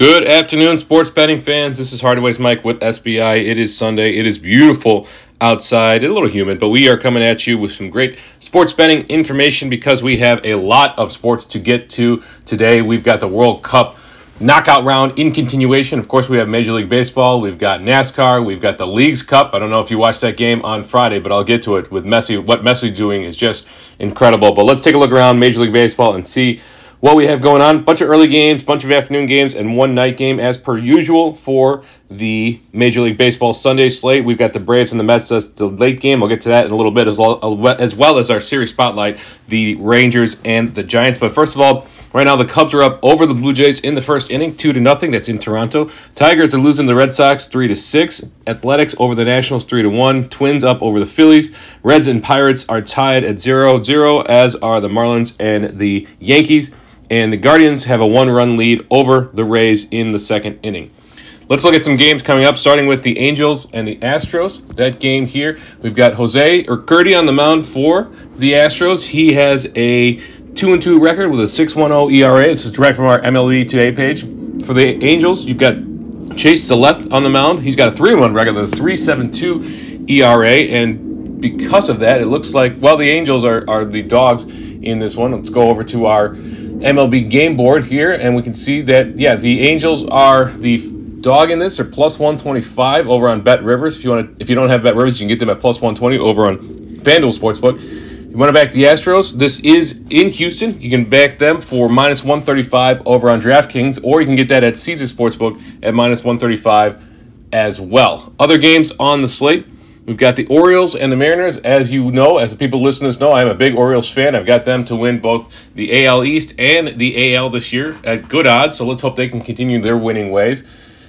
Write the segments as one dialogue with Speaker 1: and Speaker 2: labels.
Speaker 1: Good afternoon, sports betting fans. This is Hardaway's Mike with SBI. It is Sunday. It is beautiful outside, It's a little humid, but we are coming at you with some great sports betting information because we have a lot of sports to get to today. We've got the World Cup knockout round in continuation. Of course, we have Major League Baseball, we've got NASCAR, we've got the Leagues Cup. I don't know if you watched that game on Friday, but I'll get to it with Messi. What Messi doing is just incredible. But let's take a look around Major League Baseball and see what we have going on. Bunch of early games, bunch of afternoon games, and one night game as per usual for the Major League Baseball Sunday slate. We've got the Braves and the Mets as the late game. I'll get to that in a little bit as well as, well as our series spotlight, the Rangers and the Giants. But first of all, right now the Cubs are up over the Blue Jays in the first inning, two to nothing. That's in Toronto. Tigers are losing the Red Sox three to six. Athletics over the Nationals three to one. Twins up over the Phillies. Reds and Pirates are tied at zero zero, as are the Marlins and the Yankees and the Guardians have a one run lead over the Rays in the second inning. Let's look at some games coming up, starting with the Angels and the Astros. That game here, we've got Jose Urquidy on the mound for the Astros. He has a 2 and 2 record with a 6.10 ERA. This is direct from our MLB Today page. For the Angels, you've got Chase Saletti on the mound. He's got a 3 1 record with a 3.72 ERA, and because of that, it looks like, well, the Angels are, are the dogs in this one. Let's go over to our MLB game board here, and we can see that yeah, the Angels are the dog in this. They're plus one twenty five over on Bet Rivers. If you want to, if you don't have Bet Rivers, you can get them at plus one twenty over on FanDuel Sportsbook. You want to back the Astros? This is in Houston. You can back them for minus 135 over on DraftKings, or you can get that at Caesar Sportsbook at minus 135 as well. Other games on the slate. We've got the Orioles and the Mariners. As you know, as the people listening to this know, I'm a big Orioles fan. I've got them to win both the AL East and the AL this year at good odds. So let's hope they can continue their winning ways.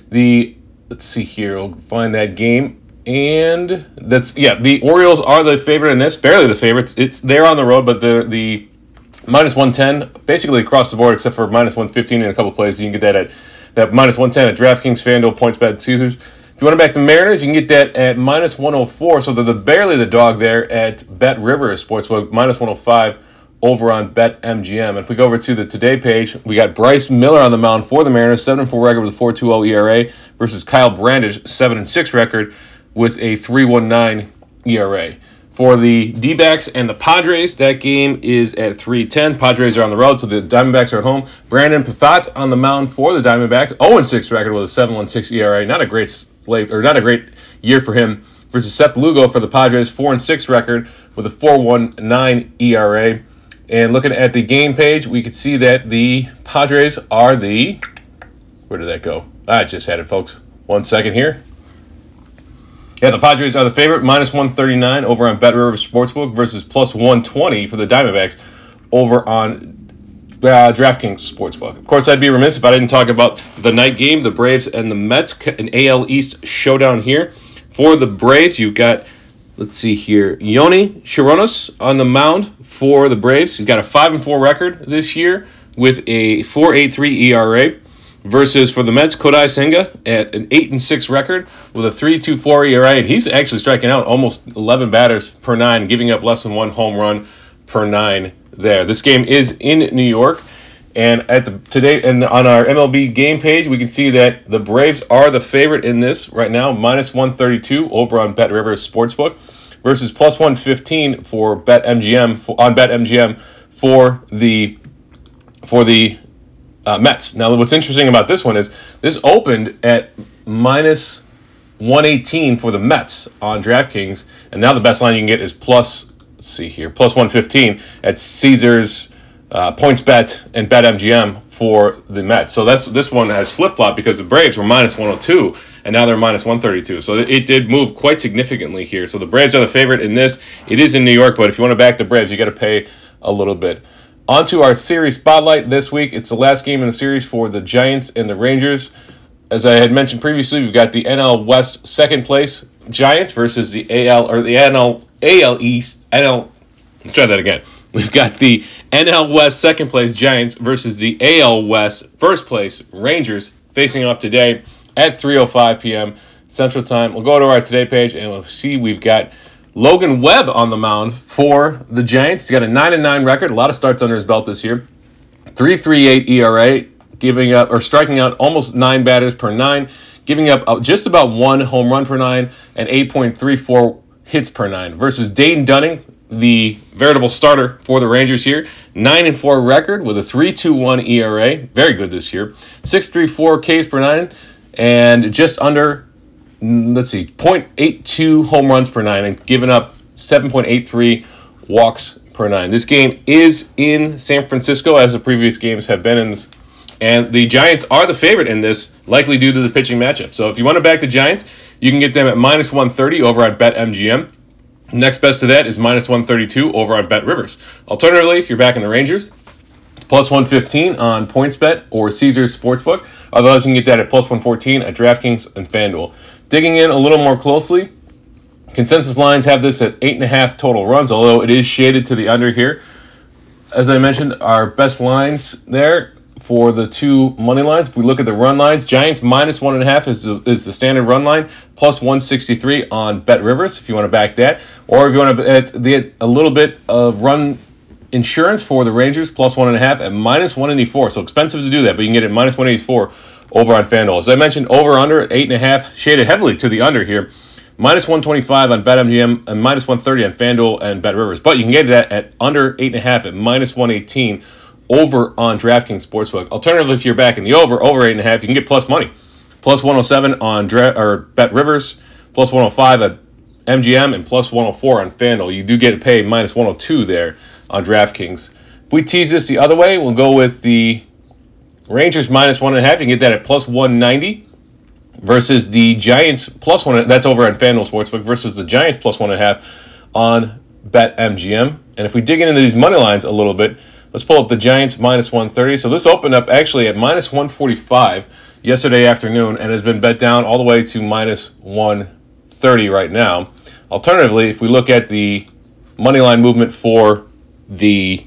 Speaker 1: The let's see here, we'll find that game. And that's yeah, the Orioles are the favorite in this, barely the favorite. It's they're on the road, but the the minus one ten basically across the board, except for minus one fifteen in a couple plays. You can get that at that minus one ten at DraftKings, FanDuel, PointsBet, Caesars you want to back the Mariners, you can get that at minus 104. So they're the, barely the dog there at Bet Rivers Sportsbook, minus 105 over on Bet MGM. If we go over to the Today page, we got Bryce Miller on the mound for the Mariners, 7 4 record with a 4.20 ERA, versus Kyle Bradish, 7 6 record with a 3.19 ERA. For the D and the Padres, that game is at 310. Padres are on the road, so the Diamondbacks are at home. Brandon Pfaadt on the mound for the Diamondbacks, 0 6 record with a 7.16 ERA. Not a great slate, or not a great year for him. Versus Seth Lugo for the Padres, 4 and 6 record with a 4.19 ERA. And looking at the game page, we can see that the Padres are the. Where did that go? I just had it, folks. One second here. Yeah, the Padres are the favorite, minus 139 over on Bet River Sportsbook versus plus 120 for the Diamondbacks over on uh, DraftKings Sportsbook. Of course, I'd be remiss if I didn't talk about the night game, the Braves and the Mets, an AL East showdown here. For the Braves, you've got, let's see here, Yonny Chirinos on the mound for the Braves. He's got a 5 and 4 record this year with a 4.83 ERA versus for the Mets, Kodai Senga at an eight and six record with a three two four ERA, and he's actually striking out almost eleven batters per nine, giving up less than one home run per nine. There, this game is in New York, and at the today and on our MLB game page, we can see that the Braves are the favorite in this right now, minus one thirty two over on Bet Rivers Sportsbook versus plus one fifteen for Bet MGM on Bet MGM for the for the uh, Mets. Now, what's interesting about this one is this opened at minus 118 for the Mets on DraftKings, and now the best line you can get is plus, see here, plus 115 at Caesars, uh, PointsBet, and BetMGM for the Mets. So that's this one has flip flop because the Braves were minus 102 and now they're minus 132. So it did move quite significantly here. So the Braves are the favorite in this. It is in New York, but if you want to back the Braves, you got to pay a little bit. On to our series spotlight this week. It's the last game in the series for the Giants and the Rangers. As I had mentioned previously, we've got the NL West second place Giants versus the AL or the NL AL East NL. Let's try that again. We've got the NL West second place Giants versus the AL West first place Rangers facing off today at 3:05 p.m. Central Time. We'll go to our today page and we'll see we've got Logan Webb on the mound for the Giants. He's got a 9 and 9 record, a lot of starts under his belt this year. 3.38 ERA, giving up or striking out almost nine batters per nine, giving up uh, just about one home run per nine and 8.34 hits per nine versus Dane Dunning, the veritable starter for the Rangers here. 9 and 4 record with a 3.21 ERA, very good this year. 6.34 Ks per 9 and just under let's see, 0.82 home runs per 9 and giving up 7.83 walks per 9. This game is in San Francisco as the previous games have been in and the Giants are the favorite in this, likely due to the pitching matchup. So if you want to back the Giants, you can get them at minus 130 over at BetMGM. Next best to that is minus 132 over on Bet Rivers. Alternatively, if you're backing the Rangers, plus 115 on PointsBet or Caesars Sportsbook. Otherwise, you can get that at plus 114 at DraftKings and FanDuel. Digging in a little more closely, consensus lines have this at 8.5 total runs, although it is shaded to the under here. As I mentioned, our best lines there for the two money lines. If we look at the run lines, Giants minus one and a half is the, is the standard run line, plus 163 on Bet Rivers if you want to back that. Or if you want to get a little bit of run insurance for the Rangers, plus one and a half at minus 184. So expensive to do that, but you can get it minus 184 over on FanDuel. As I mentioned, over under, eight and a half, shaded heavily to the under here. Minus 125 on BetMGM and minus 130 on FanDuel and Bet Rivers. But you can get that at under eight and a half at minus 118 over on DraftKings Sportsbook. Alternatively, if you're back in the over, over eight and a half, you can get plus money. Plus 107 on Dra- or Bet Rivers, plus 105 at MGM, and plus 104 on FanDuel. You do get to pay minus 102 there on DraftKings. If we tease this the other way, we'll go with the Rangers minus one and a half. You can get that at plus 190 versus the Giants plus one. That's over on FanDuel Sportsbook versus the Giants plus one and a half on BetMGM. And if we dig into these money lines a little bit, Let's pull up the Giants minus 130. So this opened up actually at minus 145 yesterday afternoon and has been bet down all the way to minus 130 right now. Alternatively, if we look at the money line movement for the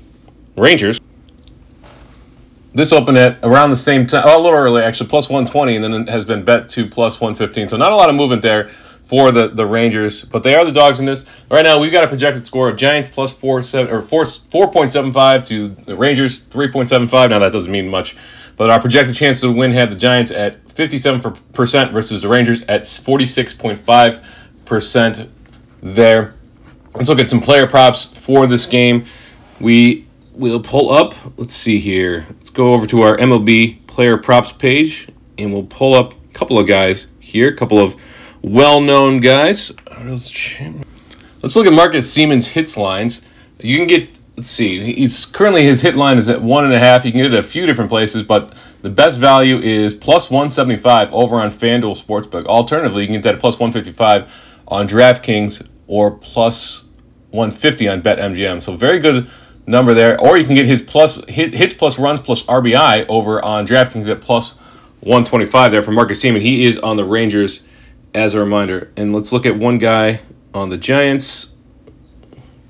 Speaker 1: Rangers, this opened at around the same time, a little early actually, plus 120, and then it has been bet to plus 115. So not a lot of movement there for the, the Rangers, but they are the dogs in this. Right now, we've got a projected score of Giants plus four seven or four four point seven five to the Rangers three point seven five. Now that doesn't mean much, but our projected chance to win had the Giants at fifty seven percent versus the Rangers at forty six point five percent. There, let's look at some player props for this game. We will pull up. Let's see here. Go over to our MLB player props page, and we'll pull up a couple of guys here, a couple of well-known guys. Let's look at Marcus Semien's hits lines. You can get let's see. He's currently his hit line is at one and a half. You can get it a few different places, but the best value is plus one seventy five over on FanDuel Sportsbook. Alternatively, you can get that at plus one fifty five on DraftKings or plus one fifty on BetMGM. So very good number there. Or you can get his plus hits plus runs plus RBI over on DraftKings at plus one twenty five there for Marcus Semien. He is on the Rangers as a reminder. And let's look at one guy on the Giants.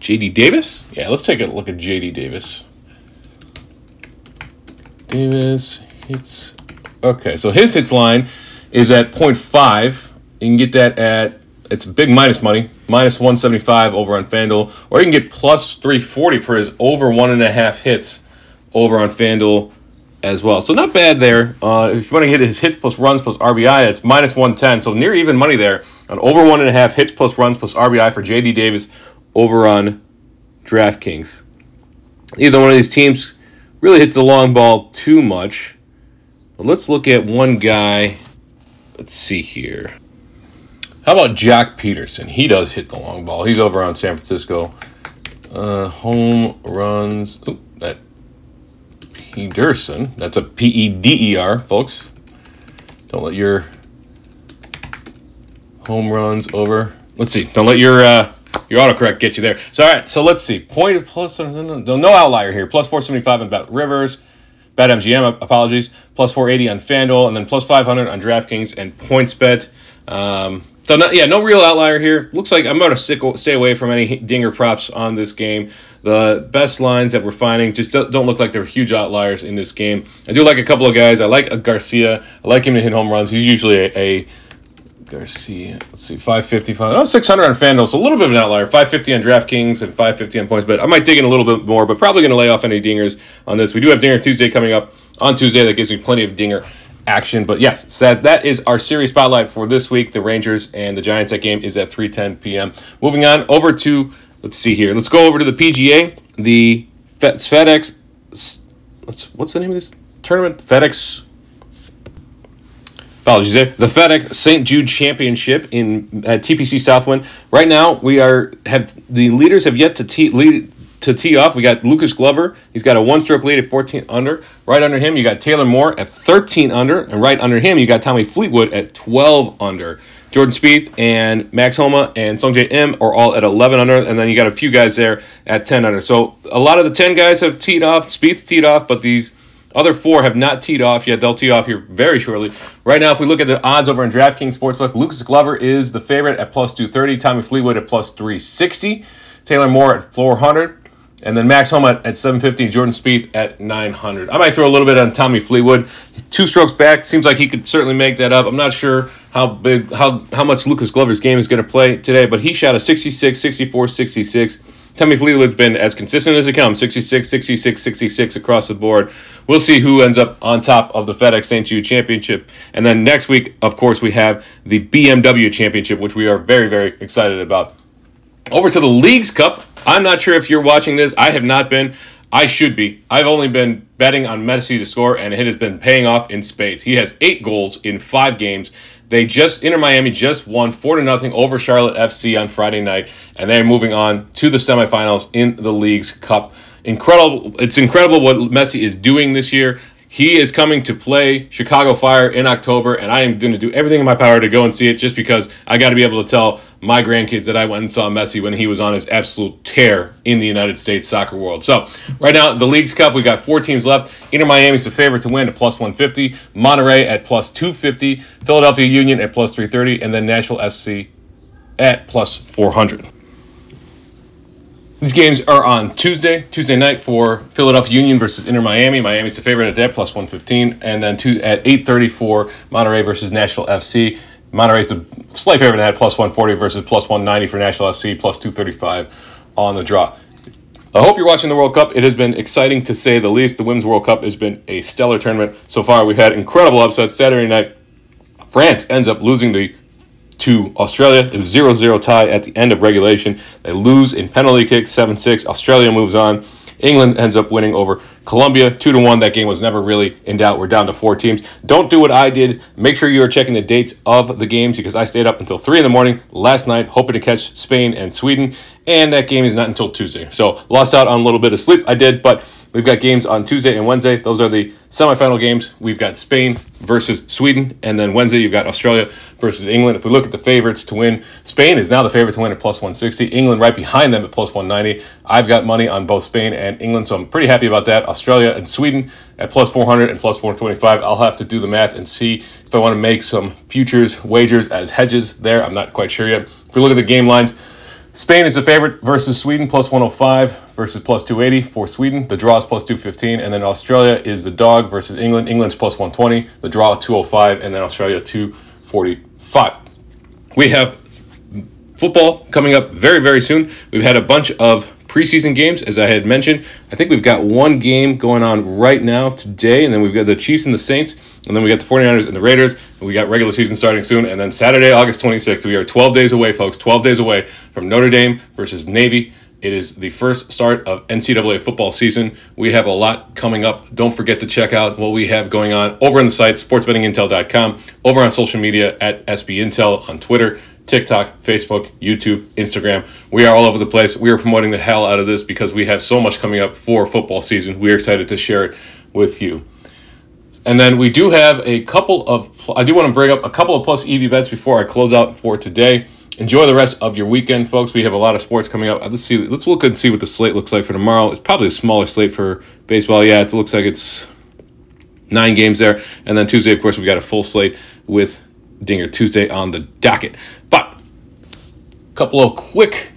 Speaker 1: JD Davis? Yeah, let's take a look at JD Davis. Davis hits. Okay, so his hits line is at 0.5. You can get that at, it's big minus money, minus 175 over on FanDuel. Or you can get plus 340 for his over one and a half hits over on FanDuel as well. So not bad there. Uh, if you want to hit his hits plus runs plus RBI, it's minus 110. So near even money there on over one and a half hits plus runs plus RBI for JD Davis over on DraftKings. Either one of these teams really hits the long ball too much. But let's look at one guy. Let's see here. How about Joc Pederson? He does hit the long ball. He's over on San Francisco. Uh, home runs. Oop, that Pederson. That's a P E D E R, folks. Don't let your home runs over. Let's see. Don't let your uh, your autocorrect get you there. So all right. So let's see. Point plus no, outlier here. Plus four seventy five on Bet Rivers. Bet MGM. Apologies. Plus four eighty on FanDuel, and then plus five hundred on DraftKings and PointsBet. Um, so not, yeah, no real outlier here. Looks like I'm going to stay away from any dinger props on this game. The best lines that we're finding just don't, don't look like they're huge outliers in this game. I do like a couple of guys. I like a Garcia. I like him to hit home runs. He's usually a, a Garcia. Let's see, 555. Oh, 600 on FanDuel. So a little bit of an outlier. 550 on DraftKings and 550 on points. But I might dig in a little bit more, but probably going to lay off any dingers on this. We do have Dinger Tuesday coming up on Tuesday. That gives me plenty of dinger action. But yes, so that, that is our series spotlight for this week. The Rangers and the Giants. That game is at 3:10 p.m. Moving on over to let's see here. Let's go over to the PGA. The FedEx. Let's, what's the name of this tournament? FedEx apologies there. The FedEx St. Jude Championship in at TPC Southwind. Right now, we are have the leaders have yet to tee lead to tee off. We got Lucas Glover. He's got a one-stroke lead at 14 under. Right under him, you got Taylor Moore at 13 under, and right under him, you got Tommy Fleetwood at 12 under. Jordan Spieth and Max Homa and Sungjae Im are all at 11 under, and then you got a few guys there at 10 under. So a lot of the 10 guys have teed off. Spieth teed off, but these other four have not teed off yet. They'll tee off here very shortly. Right now, if we look at the odds over in DraftKings Sportsbook, Lucas Glover is the favorite at plus 230, Tommy Fleetwood at plus 360, Taylor Moore at 400, and then Max Homa at 750, Jordan Spieth at 900. I might throw a little bit on Tommy Fleetwood. Two strokes back, seems like he could certainly make that up. I'm not sure how big, how, how much Lucas Glover's game is going to play today, but he shot a 66, 64, 66. Tommy Fleetwood's been as consistent as it comes 66, 66, 66 across the board. We'll see who ends up on top of the FedEx St. Jude Championship. And then next week, of course, we have the BMW Championship, which we are very, very excited about. Over to the Leagues Cup. I'm not sure if you're watching this. I have not been. I should be. I've only been betting on Messi to score, and it has been paying off in spades. He has eight goals in five games. They just Inter Miami just won four to nothing over Charlotte FC on Friday night, and they're moving on to the semifinals in the Leagues Cup. Incredible! It's incredible what Messi is doing this year. He is coming to play Chicago Fire in October, and I am going to do everything in my power to go and see it just because I got to be able to tell my grandkids that I went and saw Messi when he was on his absolute tear in the United States soccer world. So, right now, the Leagues Cup, we got four teams left. Inter Miami's the favorite to win at plus 150, Monterrey at plus 250, Philadelphia Union at plus 330, and then Nashville SC at plus 400. These games are on Tuesday, Tuesday night for Philadelphia Union versus Inter Miami. Miami's the favorite at that plus 115, and then two at 8:30 for Monterrey versus Nashville FC. Monterrey's the slight favorite at plus 140 versus plus 190 for Nashville FC, plus 235 on the draw. I hope you're watching the World Cup. It has been exciting to say the least. The Women's World Cup has been a stellar tournament so far. We had incredible upsets Saturday night. France ends up losing the to Australia. It was 0 0 tie at the end of regulation. They lose in penalty kicks 7 6. Australia moves on. England ends up winning over Colombia 2 to 1. That game was never really in doubt. We're down to four teams. Don't do what I did. Make sure you are checking the dates of the games because I stayed up until 3 in the morning last night hoping to catch Spain and Sweden. And that game is not until Tuesday. So lost out on a little bit of sleep. I did, but we've got games on Tuesday and Wednesday. Those are the semifinal games. We've got Spain versus Sweden. And then Wednesday, you've got Australia versus England. If we look at the favorites to win, Spain is now the favorite to win at plus 160. England right behind them at plus 190. I've got money on both Spain and England, so I'm pretty happy about that. Australia and Sweden at plus 400 and plus 425. I'll have to do the math and see if I want to make some futures wagers as hedges there. I'm not quite sure yet. If we look at the game lines, Spain is the favorite versus Sweden plus 105 versus plus 280 for Sweden. The draw is plus 215. And then Australia is the dog versus England. England's plus 120. The draw 205. And then Australia 245. We have football coming up very, very soon. We've had a bunch of preseason games, as I had mentioned. I think we've got one game going on right now today, and then we've got the Chiefs and the Saints, and then we got the 49ers and the Raiders, and we got regular season starting soon. And then Saturday, August 26th, we are 12 days away, folks, 12 days away from Notre Dame versus Navy. It is the first start of NCAA football season. We have a lot coming up. Don't forget to check out what we have going on over on the site, sportsbettingintel.com, over on social media at SBIntel on Twitter, TikTok, Facebook, YouTube, Instagram. We are all over the place. We are promoting the hell out of this because we have so much coming up for football season. We are excited to share it with you. And then we do have a couple of, I do want to bring up a couple of plus EV bets before I close out for today. Enjoy the rest of your weekend, folks. We have a lot of sports coming up. Uh, let's see. Let's look and see what the slate looks like for tomorrow. It's probably a smaller slate for baseball. Yeah, it looks like it's nine games there. And then Tuesday, of course, we got a full slate with Dinger Tuesday on the docket. But a couple of quick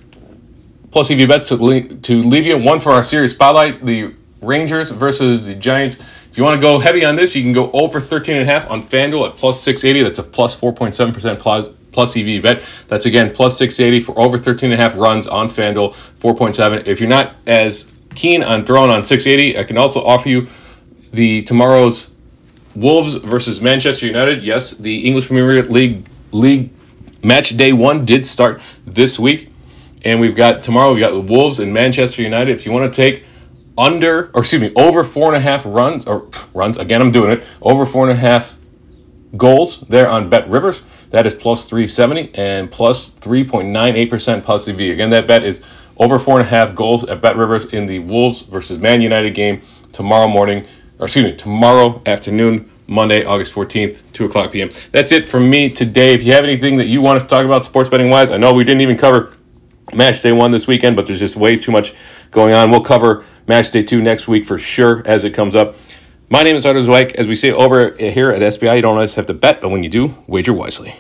Speaker 1: plus EV bets to, leave, to leave you. One for our series spotlight: the Rangers versus the Giants. If you want to go heavy on this, you can go over 13 and a half on FanDuel at plus 680. That's a plus 4.7% plus EV bet. That's again plus 680 for over 13 and a half runs on FanDuel, 4.7. If you're not as keen on throwing on 680, I can also offer you the tomorrow's Wolves versus Manchester United. Yes, the English Premier League league match day one did start this week, and we've got tomorrow. we've got the Wolves and Manchester United. If you want to take under or excuse me over four and a half runs or runs again, I'm doing it over four and a half goals there on Bet Rivers. That is plus 370 and plus 3.98% plus EV. Again, that bet is over four and a half goals at Bet Rivers in the Wolves versus Man United game tomorrow morning or excuse me, tomorrow afternoon, Monday, August 14th, 2 o'clock p.m. That's it from me today. If you have anything that you want to talk about sports betting wise, I know we didn't even cover match day one this weekend, but there's just way too much going on. We'll cover match day two next week for sure as it comes up. My name is Arthur Zweig. As we say over here at SBI, you don't always have to bet, but when you do, wager wisely.